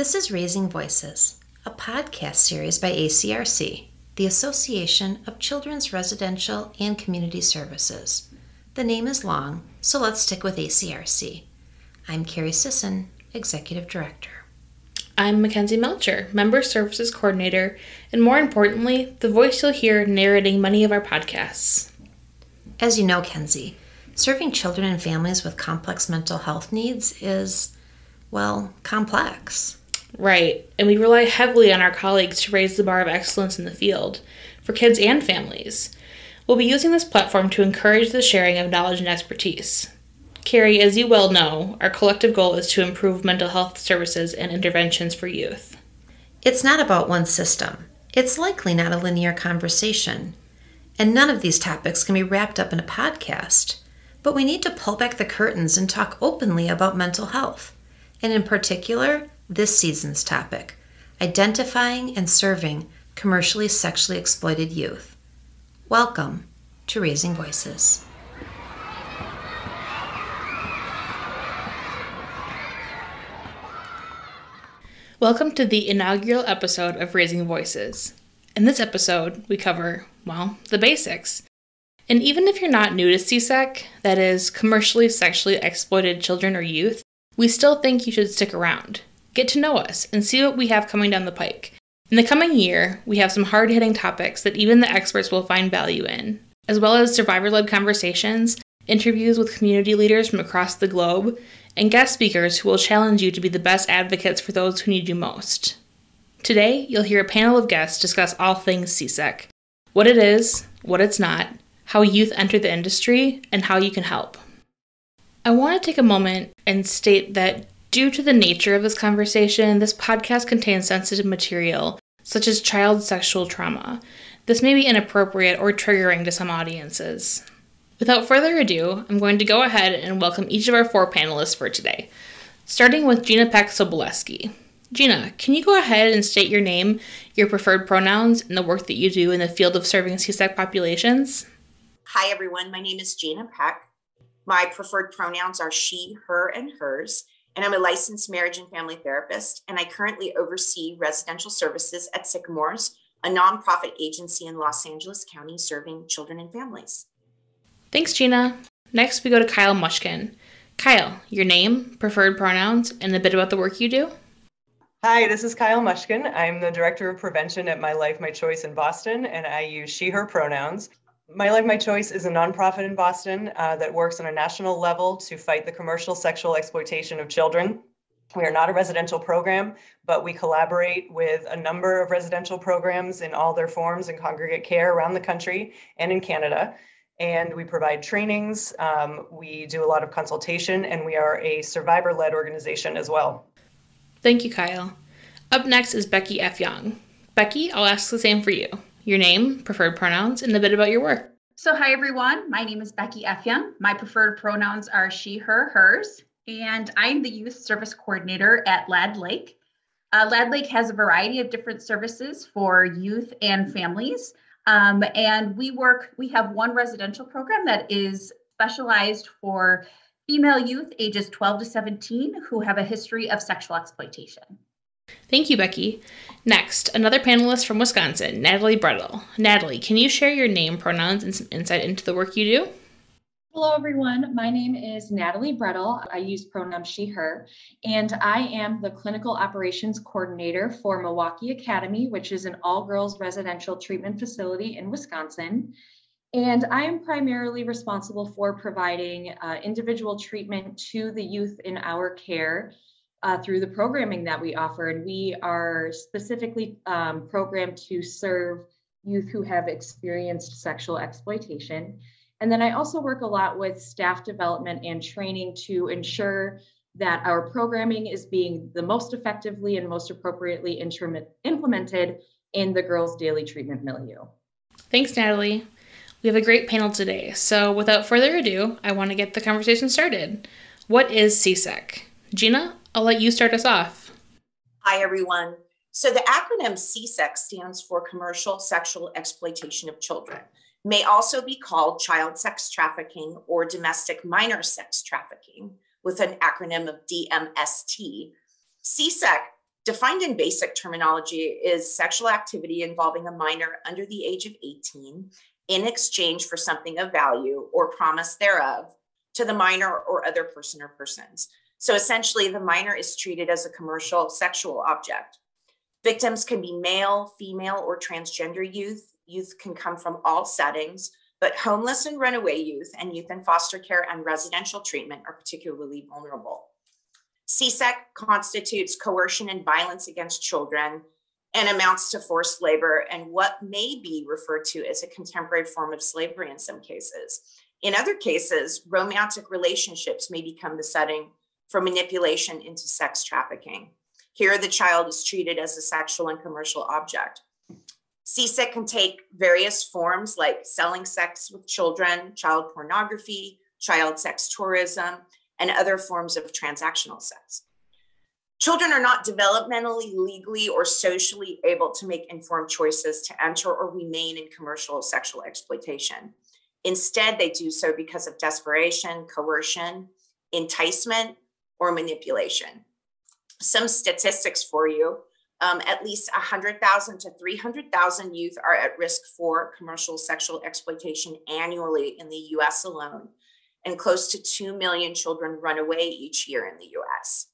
This is Raising Voices, a podcast series by ACRC, the Association of Children's Residential and Community Services. The name is long, so let's stick with ACRC. I'm Carrie Sisson, Executive Director. I'm Mackenzie Melcher, Member Services Coordinator, and more importantly, the voice you'll hear narrating many of our podcasts. As you know, Kenzie, serving children and families with complex mental health needs is, well, complex. Right, and we rely heavily on our colleagues to raise the bar of excellence in the field for kids and families. We'll be using this platform to encourage the sharing of knowledge and expertise. Carrie, as you well know, our collective goal is to improve mental health services and interventions for youth. It's not about one system. It's likely not a linear conversation. And none of these topics can be wrapped up in a podcast. But we need to pull back the curtains and talk openly about mental health, and in particular, this season's topic identifying and serving commercially sexually exploited youth. Welcome to Raising Voices. Welcome to the inaugural episode of Raising Voices. In this episode, we cover, well, the basics. And even if you're not new to CSEC, that is, commercially sexually exploited children or youth, we still think you should stick around. Get to know us and see what we have coming down the pike. In the coming year, we have some hard hitting topics that even the experts will find value in, as well as survivor led conversations, interviews with community leaders from across the globe, and guest speakers who will challenge you to be the best advocates for those who need you most. Today, you'll hear a panel of guests discuss all things CSEC what it is, what it's not, how youth enter the industry, and how you can help. I want to take a moment and state that due to the nature of this conversation, this podcast contains sensitive material, such as child sexual trauma. This may be inappropriate or triggering to some audiences. Without further ado, I'm going to go ahead and welcome each of our four panelists for today, starting with Gina Peck Sobolewski. Gina, can you go ahead and state your name, your preferred pronouns, and the work that you do in the field of serving CSEC populations? Hi, everyone. My name is Gina Peck. My preferred pronouns are she, her, and hers, and I'm a licensed marriage and family therapist, and I currently oversee residential services at Sycamores, a nonprofit agency in Los Angeles County serving children and families. Thanks, Gina. Next, we go to Kyle Mushkin. Kyle, your name, preferred pronouns, and a bit about the work you do. Hi, this is Kyle Mushkin. I'm the Director of Prevention at My Life, My Choice in Boston, and I use she, her pronouns. My Life, My Choice is a nonprofit in Boston uh, that works on a national level to fight the commercial sexual exploitation of children. We are not a residential program, but we collaborate with a number of residential programs in all their forms in congregate care around the country and in Canada and we provide trainings. Um, we do a lot of consultation, and we are a survivor led organization as well. Thank you, Kyle. Up next is Becky F. Young. Becky, I'll ask the same for you your name, preferred pronouns, and a bit about your work. So, hi everyone. My name is Becky. Young. My preferred pronouns are she, her, hers, and I'm the youth service coordinator at Lad Lake. Uh, Lad Lake has a variety of different services for youth and families. Um, and we work, we have one residential program that is specialized for female youth ages 12 to 17 who have a history of sexual exploitation. Thank you, Becky. Next, another panelist from Wisconsin, Natalie Brettel. Natalie, can you share your name, pronouns, and some insight into the work you do? Hello, everyone. My name is Natalie Brettel. I use pronouns she, her, and I am the clinical operations coordinator for Milwaukee Academy, which is an all girls residential treatment facility in Wisconsin. And I am primarily responsible for providing uh, individual treatment to the youth in our care uh, through the programming that we offer. And we are specifically um, programmed to serve youth who have experienced sexual exploitation. And then I also work a lot with staff development and training to ensure that our programming is being the most effectively and most appropriately implemented in the girls' daily treatment milieu. Thanks, Natalie. We have a great panel today. So, without further ado, I want to get the conversation started. What is CSEC? Gina, I'll let you start us off. Hi, everyone. So, the acronym CSEC stands for Commercial Sexual Exploitation of Children may also be called child sex trafficking or domestic minor sex trafficking with an acronym of DMST. CSEC Defined in basic terminology is sexual activity involving a minor under the age of 18 in exchange for something of value or promise thereof to the minor or other person or persons. So essentially, the minor is treated as a commercial sexual object. Victims can be male, female, or transgender youth. Youth can come from all settings, but homeless and runaway youth and youth in foster care and residential treatment are particularly vulnerable. CSEC constitutes coercion and violence against children and amounts to forced labor and what may be referred to as a contemporary form of slavery in some cases. In other cases, romantic relationships may become the setting for manipulation into sex trafficking. Here, the child is treated as a sexual and commercial object. CSEC can take various forms like selling sex with children, child pornography, child sex tourism, and other forms of transactional sex. Children are not developmentally, legally, or socially able to make informed choices to enter or remain in commercial sexual exploitation. Instead, they do so because of desperation, coercion, enticement, or manipulation. Some statistics for you. Um, at least 100,000 to 300,000 youth are at risk for commercial sexual exploitation annually in the US alone, and close to 2 million children run away each year in the US.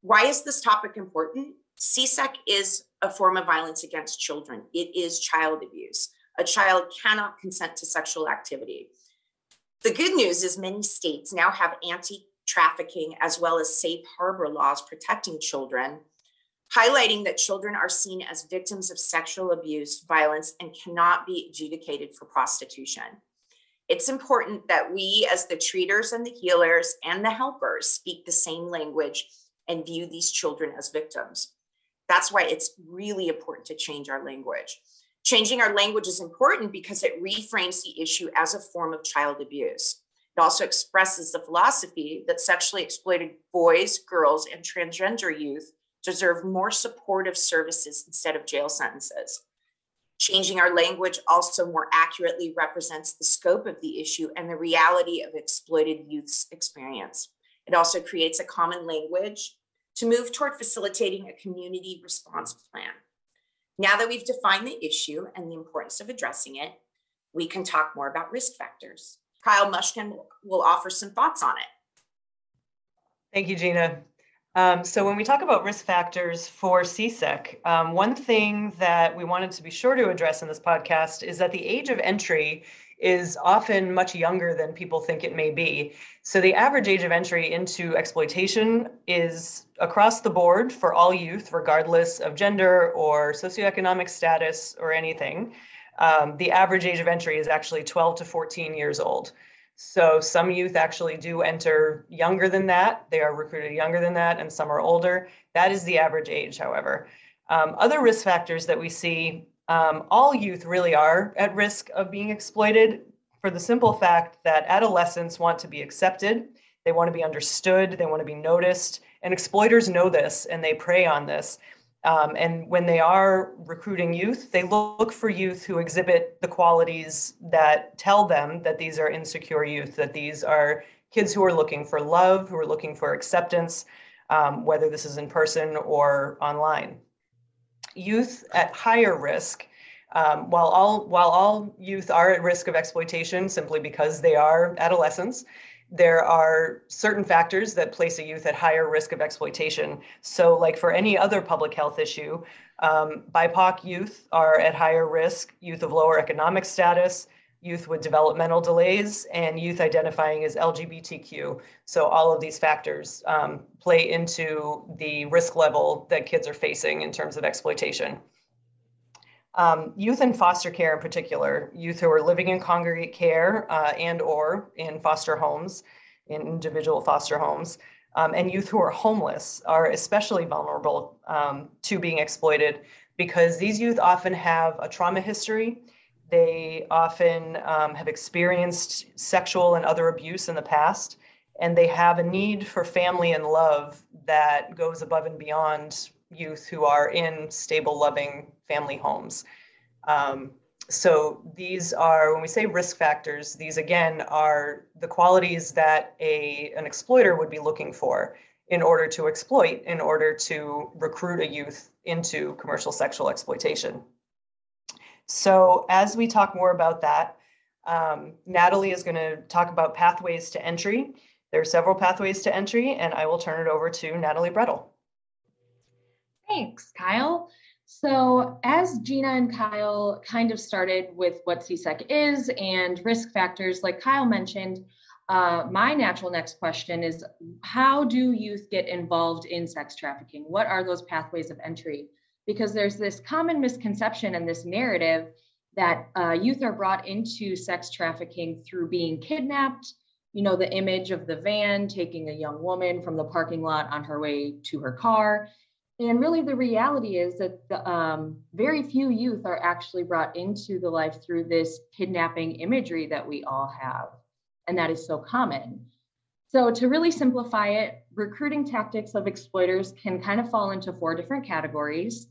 Why is this topic important? CSEC is a form of violence against children, it is child abuse. A child cannot consent to sexual activity. The good news is many states now have anti trafficking as well as safe harbor laws protecting children, highlighting that children are seen as victims of sexual abuse, violence, and cannot be adjudicated for prostitution. It's important that we, as the treaters and the healers and the helpers, speak the same language and view these children as victims. That's why it's really important to change our language. Changing our language is important because it reframes the issue as a form of child abuse. It also expresses the philosophy that sexually exploited boys, girls, and transgender youth deserve more supportive services instead of jail sentences. Changing our language also more accurately represents the scope of the issue and the reality of exploited youth's experience. It also creates a common language to move toward facilitating a community response plan. Now that we've defined the issue and the importance of addressing it, we can talk more about risk factors. Kyle Mushkin will, offer some thoughts on it. Thank you, Gina. Um, so when we talk about risk factors for CSEC, um, one thing that we wanted to be sure to address in this podcast is that the age of entry is often much younger than people think it may be. So the average age of entry into exploitation is across the board for all youth, regardless of gender or socioeconomic status or anything um, the average age of entry is actually 12 to 14 years old. So some youth actually do enter younger than that. They are recruited younger than that, and some are older. That is the average age, however. Um, other risk factors that we see um, all youth really are at risk of being exploited for the simple fact that adolescents want to be accepted, they want to be understood, they want to be noticed, and exploiters know this and they prey on this. Um, and when they are recruiting youth, they look for youth who exhibit the qualities that tell them that these are insecure youth, that these are kids who are looking for love, who are looking for acceptance, um, whether this is in person or online. Youth at higher risk, um, while all while all youth are at risk of exploitation simply because they are adolescents, there are certain factors that place a youth at higher risk of exploitation. So, like for any other public health issue, um, BIPOC youth are at higher risk, youth of lower economic status, youth with developmental delays, and youth identifying as LGBTQ. So, all of these factors um, play into the risk level that kids are facing in terms of exploitation. Um, youth in foster care in particular, youth who are living in congregate care uh, and or in foster homes, in individual foster homes, um, and youth who are homeless are especially vulnerable um, to being exploited because these youth often have a trauma history. They often um, have experienced sexual and other abuse in the past, and they have a need for family and love that goes above and beyond youth who are in stable, loving family homes. Um, so these are, when we say risk factors, these again are the qualities that a, an exploiter would be looking for in order to exploit, in order to recruit a youth into commercial sexual exploitation. So as we talk more about that, um, Natalie is going to talk about pathways to entry. There are several pathways to entry, and I will turn it over to Natalie Brettel. Thanks, Kyle. So, as Gina and Kyle kind of started with what CSEC is and risk factors, like Kyle mentioned, uh, my natural next question is How do youth get involved in sex trafficking? What are those pathways of entry? Because there's this common misconception and this narrative that uh, youth are brought into sex trafficking through being kidnapped. You know, the image of the van taking a young woman from the parking lot on her way to her car. And really, the reality is that the, um, very few youth are actually brought into the life through this kidnapping imagery that we all have. And that is so common. So, to really simplify it, recruiting tactics of exploiters can kind of fall into four different categories.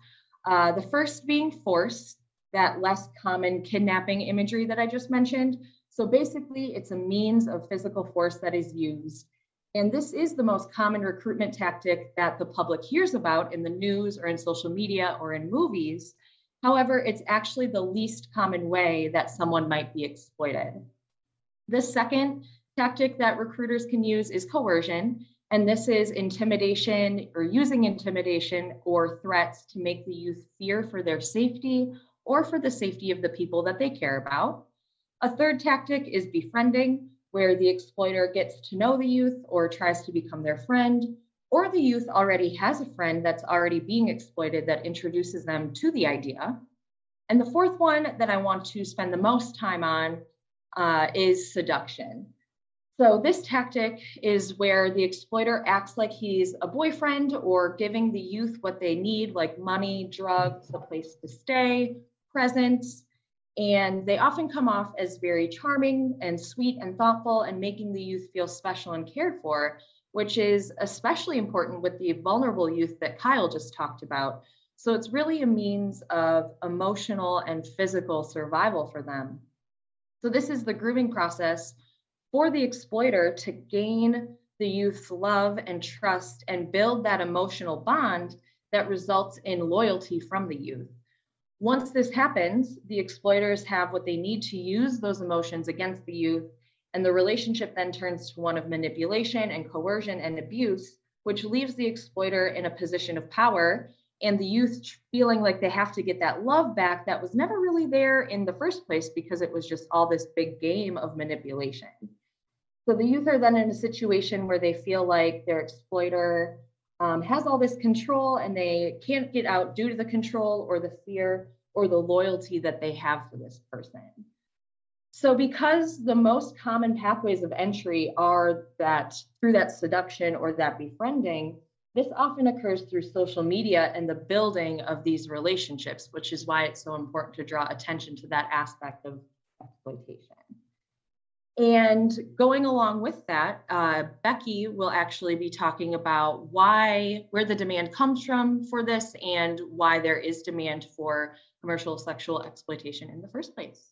Uh, the first being force, that less common kidnapping imagery that I just mentioned. So basically, it's a means of physical force that is used. And this is the most common recruitment tactic that the public hears about in the news or in social media or in movies. However, it's actually the least common way that someone might be exploited. The second tactic that recruiters can use is coercion. And this is intimidation or using intimidation or threats to make the youth fear for their safety or for the safety of the people that they care about. A third tactic is befriending, where the exploiter gets to know the youth or tries to become their friend, or the youth already has a friend that's already being exploited that introduces them to the idea. And the fourth one that I want to spend the most time on uh, is seduction. So, this tactic is where the exploiter acts like he's a boyfriend or giving the youth what they need, like money, drugs, a place to stay, presence, and they often come off as very charming and sweet and thoughtful and making the youth feel special and cared for, which is especially important with the vulnerable youth that Kyle just talked about. So it's really a means of emotional and physical survival for them. So this is the grooming process for the exploiter to gain the youth's love and trust and build that emotional bond that results in loyalty from the youth. Once this happens, the exploiters have what they need to use those emotions against the youth, and the relationship then turns to one of manipulation and coercion and abuse, which leaves the exploiter in a position of power and the youth feeling like they have to get that love back that was never really there in the first place because it was just all this big game of manipulation. So the youth are then in a situation where they feel like their exploiter um, has all this control and they can't get out due to the control or the fear or the loyalty that they have for this person. So, because the most common pathways of entry are that through that seduction or that befriending, this often occurs through social media and the building of these relationships, which is why it's so important to draw attention to that aspect of exploitation. And going along with that, uh, Becky will actually be talking about why, where the demand comes from for this and why there is demand for commercial sexual exploitation in the first place.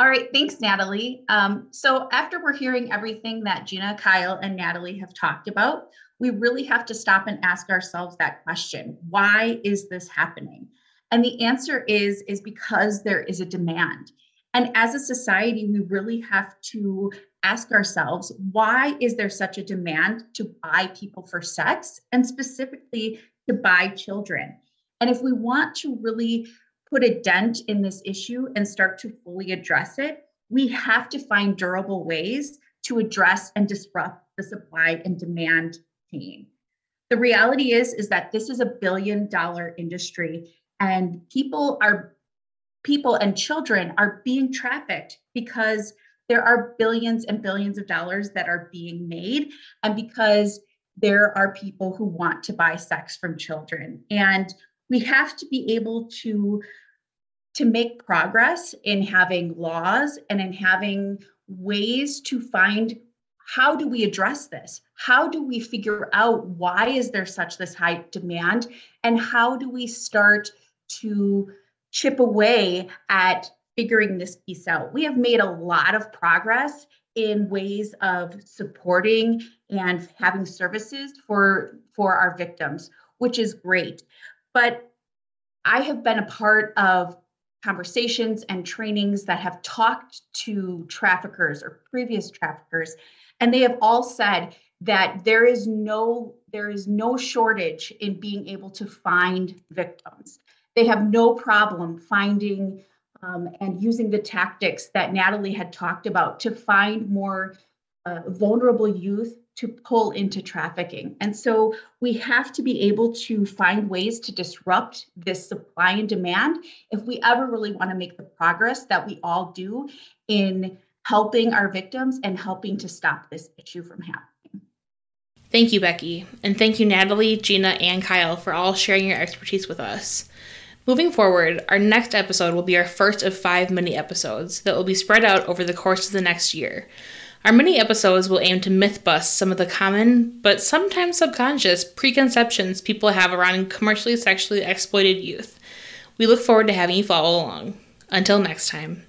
All right, thanks, Natalie. Um, so after we're hearing everything that Gina, Kyle, and Natalie have talked about, we really have to stop and ask ourselves that question, why is this happening? And the answer is, is because there is a demand. And as a society, we really have to ask ourselves why is there such a demand to buy people for sex and specifically to buy children? And if we want to really put a dent in this issue and start to fully address it, we have to find durable ways to address and disrupt the supply and demand chain. The reality is is that this is a billion dollar industry and people are people and children are being trafficked because there are billions and billions of dollars that are being made and because there are people who want to buy sex from children. And we have to be able to to make progress in having laws and in having ways to find how do we address this? How do we figure out why is there such this high demand? And how do we start to chip away at figuring this piece out. We have made a lot of progress in ways of supporting and having services for for our victims, which is great. But I have been a part of conversations and trainings that have talked to traffickers or previous traffickers and they have all said that there is no there is no shortage in being able to find victims they have no problem finding um, and using the tactics that natalie had talked about to find more uh, vulnerable youth to pull into trafficking. And so we have to be able to find ways to disrupt this supply and demand if we ever really want to make the progress that we all do in helping our victims and helping to stop this issue from happening. Thank you, Becky. And thank you, Natalie, Gina, and Kyle, for all sharing your expertise with us. Moving forward, our next episode will be our first of five mini episodes that will be spread out over the course of the next year. Our mini episodes will aim to myth bust some of the common, but sometimes subconscious, preconceptions people have around commercially sexually exploited youth. We look forward to having you follow along. Until next time.